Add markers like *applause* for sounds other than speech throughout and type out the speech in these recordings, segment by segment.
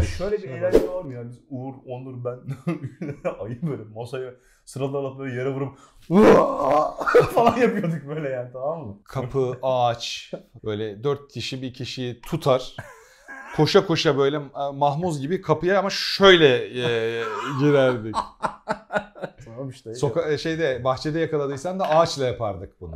Ya şöyle bir eğlence var mı ya? Biz Uğur, Onur, ben *laughs* ayı böyle masaya sıralarla böyle yere vurup *laughs* falan yapıyorduk böyle yani tamam mı? Kapı, ağaç, böyle dört kişi bir kişiyi tutar. Koşa koşa böyle e, mahmuz gibi kapıya ama şöyle e, girerdik. *laughs* Tamam işte. Soka şeyde bahçede yakaladıysan da ağaçla yapardık bunu.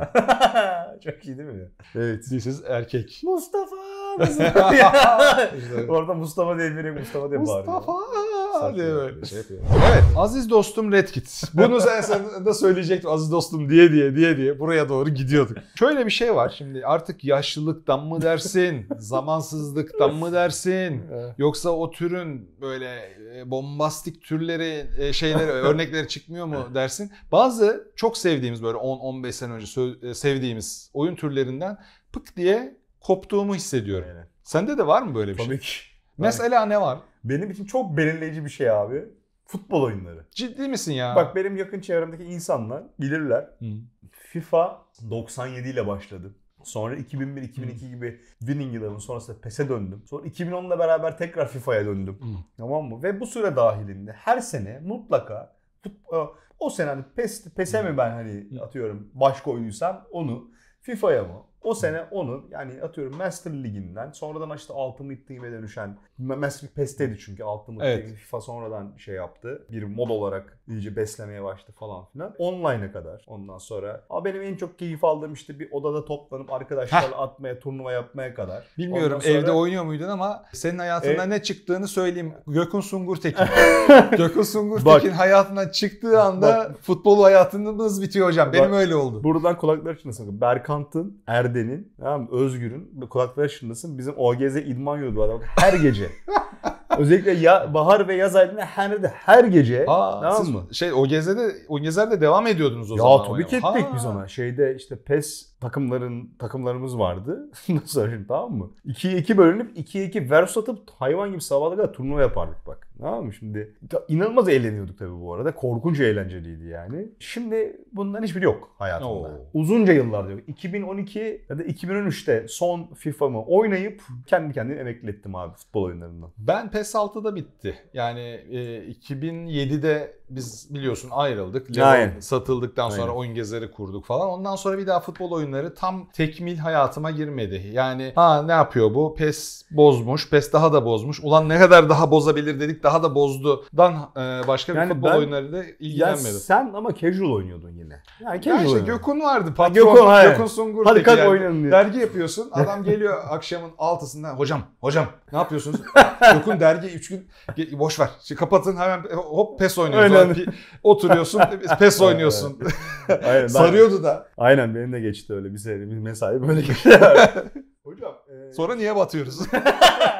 Çok iyi değil mi? Evet. This is erkek. Mustafa! *laughs* İşte- Orada Mustafa diye biri Mustafa diye bağırıyor. Mustafa diye böyle. şey yapıyor. Evet aziz dostum Redkit. Bunu sen, sen de söyleyecektim aziz dostum diye diye diye diye buraya doğru gidiyorduk. Şöyle bir şey var şimdi artık yaşlılıktan mı dersin, zamansızlıktan mı dersin, yoksa o türün böyle e, bombastik türleri e, şeyleri *laughs* örnekleri çıkmıyor mu dersin. Bazı çok sevdiğimiz böyle 10-15 sene önce e, sevdiğimiz oyun türlerinden pık diye koptuğumu hissediyorum. Aynen. Sende de var mı böyle bir şey? Tabii ki. Mesela ne var? Benim için çok belirleyici bir şey abi. Futbol oyunları. Ciddi misin ya? Bak benim yakın çevremdeki insanlar bilirler. Hı. FIFA 97 ile başladı. Sonra 2001-2002 gibi winning yıllarının sonrasında PES'e döndüm. Sonra 2010'la beraber tekrar FIFA'ya döndüm. Hı. Tamam mı? Ve bu süre dahilinde her sene mutlaka fut- o sene hani PES, PES'e mi ben hani atıyorum başka oyuncuysam onu FIFA'ya mı? O sene onu yani atıyorum Master Ligi'nden sonradan işte Ultimate Team'e dönüşen Master PES'teydi çünkü Ultimate Evet. Team FIFA sonradan şey yaptı. Bir mod olarak iyice beslemeye başladı falan filan. Online'a kadar ondan sonra. Ama benim en çok keyif aldığım işte bir odada toplanıp arkadaşlarla atmaya, turnuva yapmaya kadar. Bilmiyorum sonra- evde oynuyor muydun ama senin hayatında E- ne çıktığını söyleyeyim. Gökün Sungur Tekin. *laughs* Gökün Sungur Bak. Tekin hayatından çıktığı anda futbol hayatınız bitiyor hocam. Benim Bak. öyle oldu. Buradan kulaklar çınlasın. Berkant'ın, Erden'in, tamam mı? Özgür'ün bu kulaklar çınlasın. Bizim OGZ idman yurdu var. Bak, Her gece. *laughs* Özellikle ya bahar ve yaz aylarında her nerede her gece. Aa, tamam siz mı? Şey o gezede o gezerde devam ediyordunuz o Ya zaman. tabii ki ettik Ha. biz ona. Şeyde işte PES takımların takımlarımız vardı. *laughs* Nasıl söyleyeyim tamam mı? 2'ye 2 bölünüp 2'ye 2 vers atıp hayvan gibi sabahlara kadar turnuva yapardık bak. Tamam mı şimdi? İnanılmaz eğleniyorduk tabii bu arada. Korkunç eğlenceliydi yani. Şimdi bundan hiçbiri yok hayatımda. Oo. Uzunca yıllardır yok. 2012 ya da 2013'te son FIFA'mı oynayıp kendi kendime emekli ettim abi futbol oyunlarından. Ben PES 6'da bitti. Yani e, 2007'de biz biliyorsun ayrıldık. Leon Aynen. satıldıktan sonra Aynen. oyun gezeri kurduk falan. Ondan sonra bir daha futbol oyunları tam tekmil hayatıma girmedi. Yani ha ne yapıyor bu? PES bozmuş. PES daha da bozmuş. Ulan ne kadar daha bozabilir dedik daha da bozdu. Dan e, başka bir Yani futbol ben- oyunlarıyla Ya ilgilenmedim. sen ama casual oynuyordun yine. Yani Ya casual işte oynuyordun. Gökün vardı patron. Gökün, hayır. Gökün Sungur. Hadi kalk yani. oynayalım diye. Dergi yapıyorsun. Adam geliyor *laughs* akşamın altısında. Hocam, hocam ne yapıyorsunuz? *laughs* Gökün dergi 3 gün boş ver. Şimdi kapatın hemen hop pes *laughs* oynuyorsun. Aynen. Oturuyorsun pes oynuyorsun. Aynen, Sarıyordu da. Aynen benim de geçti öyle bir bir mesai böyle *laughs* geçti. Hocam. e, Sonra niye batıyoruz? *laughs*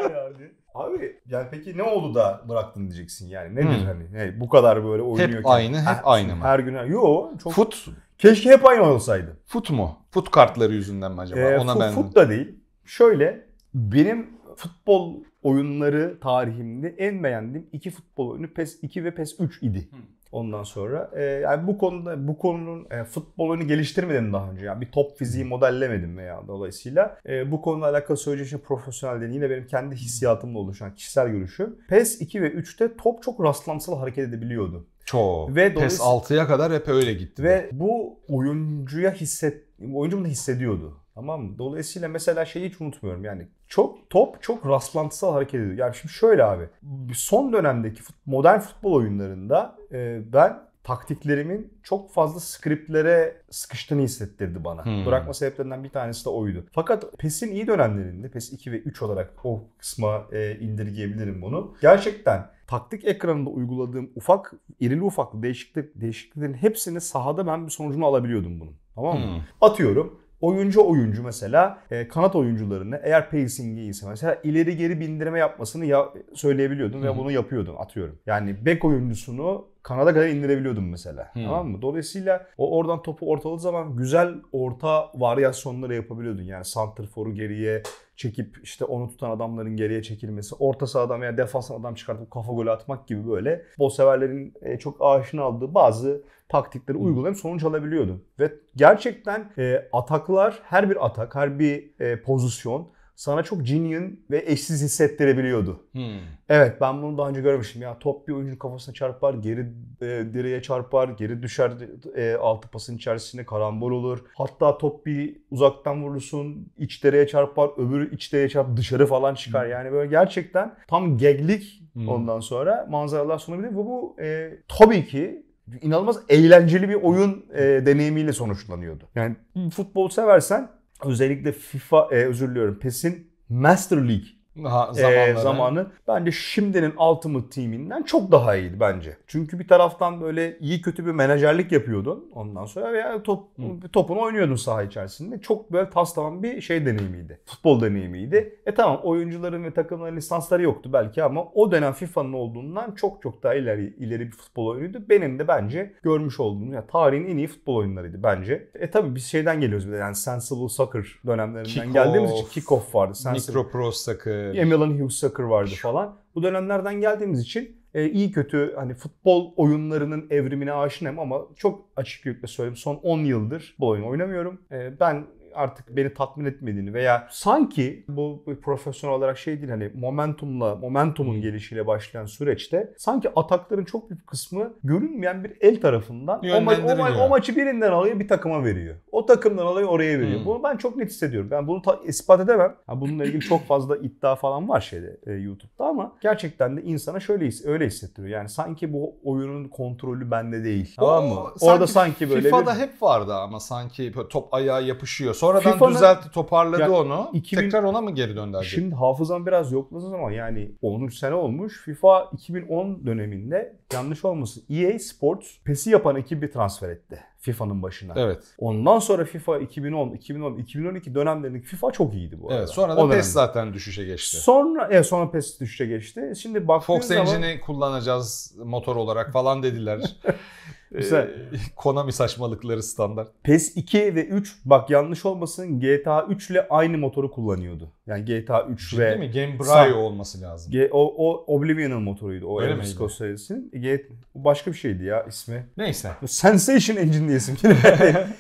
yani. Abi yani peki ne oldu da bıraktın diyeceksin yani nedir Hmm. hani ne, bu kadar böyle oynuyorken. aynı, hep Her- aynı mı? Her gün yo çok Fut, keşke hep aynı olsaydı. fut mu? Fut kartları yüzünden mi acaba? Ee, Ona fut, ben fut da değil. Şöyle benim futbol oyunları tarihimde en beğendiğim iki futbol oyunu PES 2 ve PES 3 idi. Hı. Ondan sonra e, yani bu konuda bu konunun e, futbol oyunu geliştirmedim daha önce. Yani bir top fiziği modellemedim veya dolayısıyla e, bu konuyla alakalı söyleyeceğim şey profesyonel değil. Yine benim kendi hissiyatımla oluşan kişisel görüşüm. PES 2 ve 3'te top çok rastlantısal hareket edebiliyordu. çok. Ve PES dolayısıyla- 6'ya kadar hep öyle gitti. Ve bu oyuncuya hisset, oyuncu bunu hissediyordu. Tamam mı? Dolayısıyla mesela şeyi hiç unutmuyorum yani çok top çok rastlantısal hareket ediyor. Yani şimdi şöyle abi son dönemdeki fut- modern futbol oyunlarında e, ben taktiklerimin çok fazla skriptlere sıkıştığını hissettirdi bana. Hmm. Bırakma sebeplerinden bir tanesi de oydu. Fakat PES'in iyi dönemlerinde PES 2 ve 3 olarak o kısma e, indirgeyebilirim bunu. Gerçekten taktik ekranında uyguladığım ufak, irili ufaklı değişiklik, değişikliklerin hepsini sahada ben bir sonucunu alabiliyordum bunun. Tamam mı? Hmm. Atıyorum oyuncu oyuncu mesela e, kanat oyuncularını eğer pacing'i iyiyse mesela ileri geri bindirme yapmasını ya, söyleyebiliyordum Hı ve bunu yapıyordum atıyorum. Yani bek oyuncusunu kanada kadar indirebiliyordum mesela. Hı. Tamam mı? Dolayısıyla o oradan topu ortaladığı zaman güzel orta varyasyonları yapabiliyordun. Yani santrforu geriye çekip işte onu tutan adamların geriye çekilmesi, orta sahadan veya defanstan adam çıkartıp kafa golü atmak gibi böyle bol severlerin e, çok aşina aldığı bazı taktikleri uygulayıp sonuç alabiliyordu. Ve gerçekten e, ataklar, her bir atak, her bir e, pozisyon sana çok genuine ve eşsiz hissettirebiliyordu. Hmm. Evet ben bunu daha önce görmüştüm. Ya top bir oyuncunun kafasına çarpar, geri e, direğe çarpar, geri düşer e, altı pasın içerisine karambol olur. Hatta top bir uzaktan vurursun, iç direğe çarpar, öbürü iç direğe çarpar, dışarı falan çıkar. Yani böyle gerçekten tam geglik Hmm. ondan sonra manzaralar sunabilir. Ve bu e, tabii ki inanılmaz eğlenceli bir oyun e, deneyimiyle sonuçlanıyordu. Yani futbol seversen özellikle FIFA, e, özür diliyorum PES'in Master League Ha, e, zamanları. zamanı bence şimdinin Ultimate Team'inden çok daha iyiydi bence. Çünkü bir taraftan böyle iyi kötü bir menajerlik yapıyordun ondan sonra veya top topunu oynuyordun saha içerisinde. Çok böyle tas tamam bir şey deneyimiydi. Futbol deneyimiydi. E tamam oyuncuların ve takımların lisansları yoktu belki ama o dönem FIFA'nın olduğundan çok çok daha ileri ileri bir futbol oyunuydu. Benim de bence görmüş olduğum yani tarihin en iyi futbol oyunlarıydı bence. E tabii biz şeyden geliyoruz bir de yani Sensible Soccer dönemlerinden Kick-off, geldiğimiz için Kick-Off vardı. Sensible Micro Pro Soccer. Emil'in Hughes Soccer vardı falan. Bu dönemlerden geldiğimiz için e, iyi kötü hani futbol oyunlarının evrimine aşinayım ama çok açık yürekle söyleyeyim son 10 yıldır bu oyunu oynamıyorum. E, ben artık beni tatmin etmediğini veya sanki bu bir profesyonel olarak şey değil hani momentumla momentumun gelişiyle başlayan süreçte sanki atakların çok büyük kısmı görünmeyen bir el tarafından o, ma- o, ma- o maçı birinden alıyor bir takıma veriyor. O takımdan alıyor oraya veriyor. Hmm. Bunu ben çok net hissediyorum. Ben bunu ta- ispat edemem. Ha, bununla ilgili çok fazla *laughs* iddia falan var şeyde e, YouTube'da ama gerçekten de insana şöyle his- öyle hissettiriyor. Yani sanki bu oyunun kontrolü bende değil. Tamam mı? O Orada sanki böyle FIFA'da bir hep vardı ama sanki top ayağa yapışıyor. Sonradan FIFA'nın- düzeltti, toparladı Ya, onu. 2000 Tekrar ona mı geri döndü acaba? Şimdi hafızam biraz yokladığı zaman yani 13 sene olmuş. FIFA 2010 döneminde yanlış olmasın EA Sports PES'i yapan ekibi transfer etti FIFA'nın başına. Evet. Ondan sonra FIFA 2010, 2010, 2012 dönemlerindeki FIFA çok iyiydi bu arada. Evet. Sonra O da dönemde. PES zaten düşüşe geçti. Sonra evet sonra PES düşüşe geçti. Şimdi baktığın Fox zaman Engine'i kullanacağız motor olarak falan dediler. *laughs* Ee, Konami saçmalıkları standart. PES 2 ve 3 bak yanlış olmasın GTA 3 ile aynı motoru kullanıyordu. Yani GTA 3 Ciddi ve mi? Game Brio olması lazım. Ge- o, o Oblivion'ın motoruydu. O Öyle Elvis miydi? Scott serisinin. Bu başka bir şeydi ya ismi. Neyse. Sensation Engine diye isim. *laughs*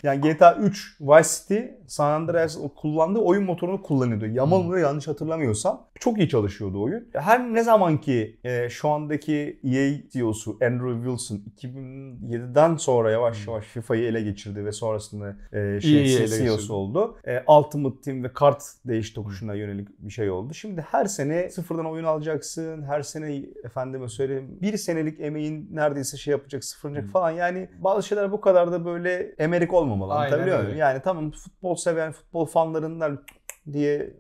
yani GTA 3 Vice City San Andreas kullandığı oyun motorunu kullanıyordu. Yanılmıyor yanlış hatırlamıyorsam. Çok iyi çalışıyordu oyun. Her ne zaman ki e, şu andaki EA CEO'su Andrew Wilson 2007'den sonra yavaş yavaş FIFA'yı ele geçirdi ve sonrasında e, şey, EA'yi ele CEO'su oldu. E, Ultimate Team ve kart değiş tokuşuna yönelik bir şey oldu. Şimdi her sene sıfırdan oyun alacaksın. Her sene efendime söyleyeyim bir senelik emeğin neredeyse şey yapacak sıfırlanacak falan. Yani bazı şeyler bu kadar da böyle emerik. Aynen Anlatabiliyor muyum? Yani tamam futbol seven futbol fanlarından diye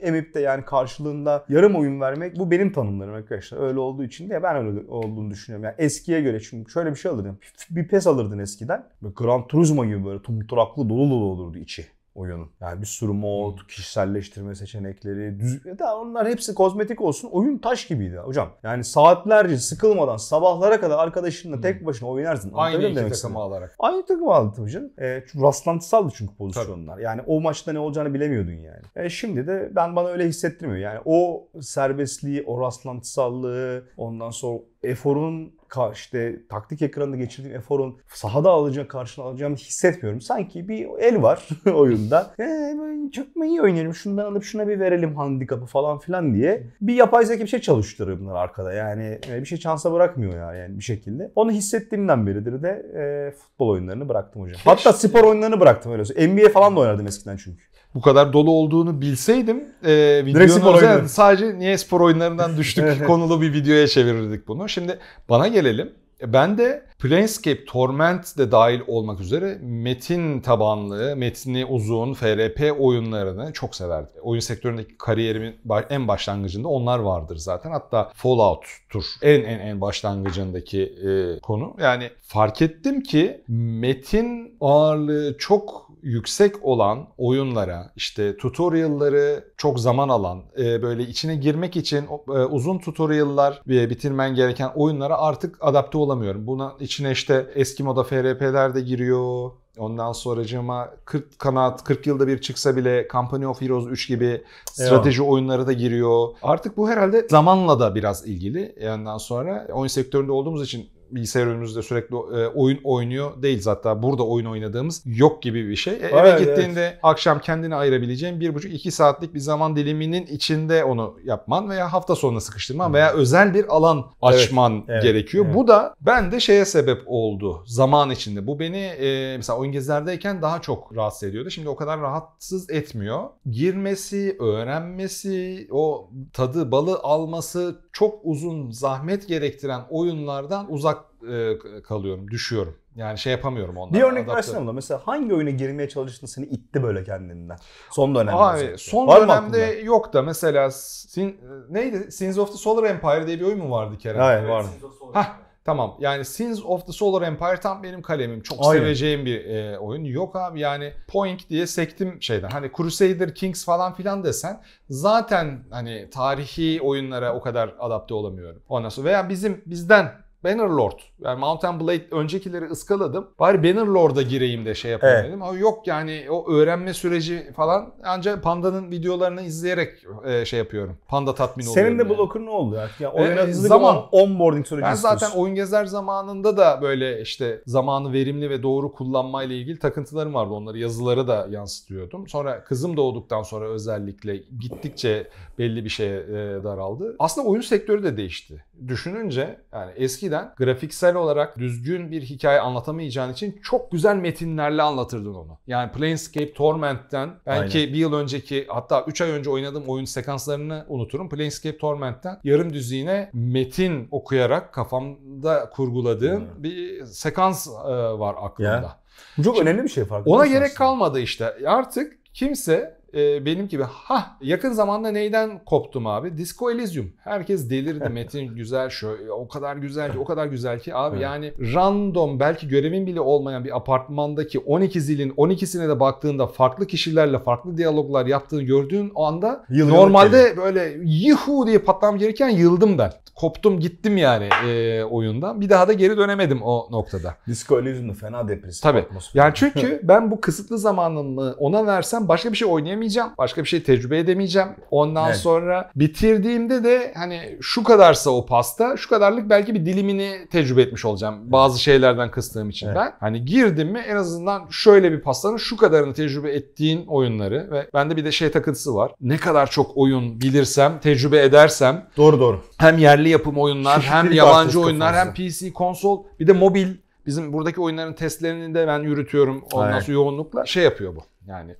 emip de yani karşılığında yarım oyun vermek bu benim tanımlarım arkadaşlar. Öyle olduğu için de ben öyle olduğunu düşünüyorum. Yani eskiye göre çünkü şöyle bir şey alırdın. Bir pes alırdın eskiden. Böyle Gran Turismo gibi böyle tumturaklı dolu dolu olurdu içi oyunun. Yani bir sürü mod, kişiselleştirme seçenekleri, düz... Ya onlar hepsi kozmetik olsun. Oyun taş gibiydi hocam. Yani saatlerce sıkılmadan sabahlara kadar arkadaşınla tek başına oynarsın. Aynı Anlatabiliyor iki demek takımı istediğimi? alarak. Aynı takım aldı canım. E, çünkü rastlantısaldı çünkü pozisyonlar. Yani o maçta ne olacağını bilemiyordun yani. E, şimdi de ben bana öyle hissettirmiyor. Yani o serbestliği, o rastlantısallığı, ondan sonra eforun işte taktik ekranında geçirdiğim eforun sahada alacağım karşına alacağımı hissetmiyorum. Sanki bir el var *laughs* oyunda. E, ben çok mu iyi oynuyorum şundan alıp şuna bir verelim handikapı falan filan diye. Bir yapay zeka bir şey çalıştırıyor bunlar arkada. Yani e, bir şey şansa bırakmıyor ya yani bir şekilde. Onu hissettiğimden beridir de e, futbol oyunlarını bıraktım hocam. Hatta spor oyunlarını bıraktım öyle. NBA falan da oynardım eskiden çünkü. Bu kadar dolu olduğunu bilseydim e, videonun özel- sadece niye spor oyunlarından düştük *laughs* konulu bir videoya çevirirdik bunu. Şimdi bana gelelim. E, Ben de Planescape Torment de dahil olmak üzere metin tabanlı, metni uzun FRP oyunlarını çok severdim. Oyun sektöründeki kariyerimin en başlangıcında onlar vardır zaten. Hatta Fallout'tur en en en başlangıcındaki e, konu. Yani fark ettim ki metin ağırlığı çok yüksek olan oyunlara işte tutorial'ları çok zaman alan e, böyle içine girmek için e, uzun tutorial'lar ve bitirmen gereken oyunlara artık adapte olamıyorum. Buna içine işte eski moda FRP'ler de giriyor. Ondan sonracığıma 40 kanat 40 yılda bir çıksa bile Company of Heroes 3 gibi strateji oyunları da giriyor. Artık bu herhalde zamanla da biraz ilgili. Ondan sonra oyun sektöründe olduğumuz için bilgisayar önümüzde sürekli e, oyun oynuyor değiliz hatta burada oyun oynadığımız yok gibi bir şey. E, Evet, eve gittiğinde akşam kendini ayırabileceğin 1,5-2 saatlik bir zaman diliminin içinde onu yapman veya hafta sonuna sıkıştırman veya özel bir alan açman evet, gerekiyor. evet. Bu da bende şeye sebep oldu zaman içinde. Bu beni e, mesela oyun gezilerdeyken daha çok rahatsız ediyordu. Şimdi o kadar rahatsız etmiyor. Girmesi, öğrenmesi, o tadı balı alması çok uzun zahmet gerektiren oyunlardan uzak e, kalıyorum, düşüyorum. Yani şey yapamıyorum ondan. Bir örnek versene bana. Mesela hangi oyuna girmeye çalıştın seni itti böyle kendinden? Son dönemde. Abi özellikle. son Var dönemde yok da mesela Sin, neydi? Sins of the Solar Empire diye bir oyun mu vardı Kerem? Hayır vardı. Hah tamam yani Sins of the Solar Empire tam benim kalemim. Çok Aynen. seveceğim bir e, oyun. Yok abi yani Point diye sektim şeyden. Hani Crusader Kings falan filan desen zaten hani tarihi oyunlara o kadar adapte olamıyorum. Ondan sonra veya bizim bizden Bannerlord. Yani Mountain Blade öncekileri ıskaladım. Bari Bannerlord'a gireyim de şey yapayım Evet. dedim. Ama yok yani o öğrenme süreci falan ancak Panda'nın videolarını izleyerek e, şey yapıyorum. Panda tatmin oluyorum. Senin de yani. blocker ne oldu artık? Yani oyuna hızlı zaman. onboarding süreci Ben zaten istiyorsun. oyun gezer zamanında da böyle işte zamanı verimli ve doğru kullanmayla ilgili takıntılarım vardı. Onları yazıları da yansıtıyordum. Sonra kızım doğduktan sonra özellikle gittikçe belli bir şeye e, daraldı. Aslında oyun sektörü de değişti. Düşününce yani eskiden grafiksel olarak düzgün bir hikaye anlatamayacağın için çok güzel metinlerle anlatırdın onu. Yani Planescape Torment'ten belki bir yıl önceki hatta 3 ay önce oynadığım oyun sekanslarını unuturum. Planescape Torment'ten yarım düzine metin okuyarak kafamda kurguladığım Hmm. bir sekans e, var aklımda. Bu çok önemli bir şey farkında Ona gerek aslında? kalmadı işte. Artık kimse e, benim gibi ha yakın zamanda neyden koptum abi? Disco Elysium. Herkes delirdi. Metin güzel şu o kadar güzel ki o kadar güzel ki abi Evet. yani random belki görevin bile olmayan bir apartmandaki 12 zilin 12'sine de baktığında farklı kişilerle farklı diyaloglar yaptığını gördüğün anda Yılgınlık normalde böyle yuhu diye patlam gelirken yıldım ben. Koptum gittim yani e, oyundan. Bir daha da geri dönemedim o noktada. Disco Elysium'da fena depresif Tabii. atmosfer. Yani çünkü ben bu kısıtlı zamanımı ona versem başka bir şey oynayamayacağım. Başka bir şey tecrübe edemeyeceğim. Ondan Evet. sonra bitirdiğimde de hani şu kadarsa o pasta şu kadarlık belki bir dilimini tecrübe etmiş olacağım. Bazı şeylerden kıstığım için Evet. ben. Hani girdim mi en azından şöyle bir pastanın şu kadarını tecrübe ettiğin oyunları ve bende bir de şey takıntısı var. Ne kadar çok oyun bilirsem, tecrübe edersem Doğru doğru. hem yerli yapım oyunlar hem Çeşitlilik yabancı oyunlar hem kafanızda. PC, konsol bir de mobil. Bizim buradaki oyunların testlerini de ben yürütüyorum. Ondan Evet. sonra yoğunlukla şey yapıyor bu. Yani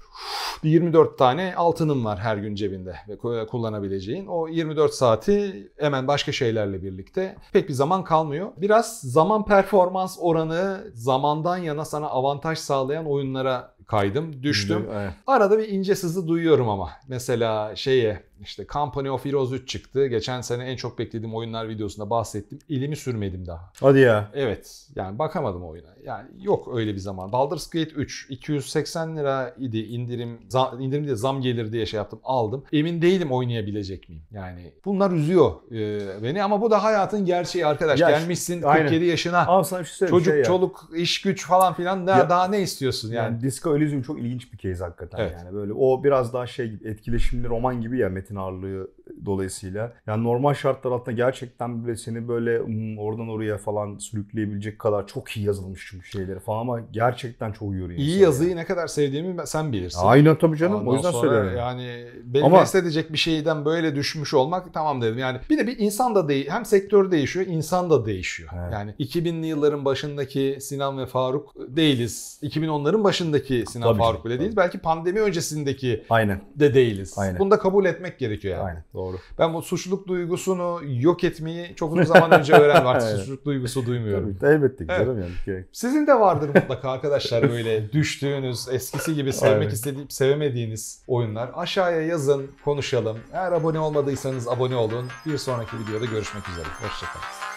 bir 24 tane altınım var her gün cebinde ve ku- kullanabileceğin. O 24 saati hemen başka şeylerle birlikte pek bir zaman kalmıyor. Biraz zaman performans oranı zamandan yana sana avantaj sağlayan oyunlara kaydım, düştüm. Evet. Arada bir ince sızı duyuyorum ama. Mesela şeye işte Company of Heroes 3 çıktı. Geçen sene en çok beklediğim oyunlar videosunda bahsettim. Elimi sürmedim daha. Hadi ya. Evet yani bakamadım oyuna. Yani yok öyle bir zaman. Baldur's Gate 3 280 lira idi indirim. Zam, indirim de zam gelir diye şey yaptım aldım. Emin değilim oynayabilecek miyim? Yani bunlar üzüyor e, beni ama bu da hayatın gerçeği arkadaş. Yaş. Gelmişsin Aynen. 47 yaşına. Ama sana bir şey söyleyeyim. Çocuk, şey ya. çoluk, iş güç falan filan daha, Ya- daha ne istiyorsun yani? Yani Disco Elysium çok ilginç bir case hakikaten Evet. yani böyle o biraz daha şey gibi etkileşimli roman gibi ya metin ağırlığı dolayısıyla. Yani normal şartlar altında gerçekten böyle seni böyle hmm, oradan oraya falan sürükleyebilecek kadar çok iyi yazılmış çünkü şeyleri falan ama gerçekten çok yoruyor. İyi yazıyı ne kadar sevdiğimi sen bilirsin. yani. Aynen tabii canım Ondan o yüzden söylüyorum. Yani beni Ama- edecek bir şeyden böyle düşmüş olmak tamam dedim. Yani bir de bir insan da değil hem sektör değişiyor insan da değişiyor. Evet. Yani 2000'li yılların başındaki Sinan ve Faruk değiliz. 2010'ların başındaki Sinan Tabii Faruk bile değiliz. Belki pandemi öncesindeki Aynen. de değiliz. Aynen. Bunu da kabul etmek gerekiyor yani. Aynen. Doğru. Ben bu suçluluk duygusunu yok etmeyi çok uzun zaman önce öğrendim. Artık *laughs* suçluluk duygusu duymuyorum. Tabii, elbette ki Evet. canım yani. Sizin de vardır mutlaka arkadaşlar *laughs* böyle düştüğünüz, eskisi gibi sevmek Evet. istediğip sevemediğiniz oyunlar. Aşağıya yazın, konuşalım. Eğer abone olmadıysanız abone olun. Bir sonraki videoda görüşmek üzere. Hoşçakalın.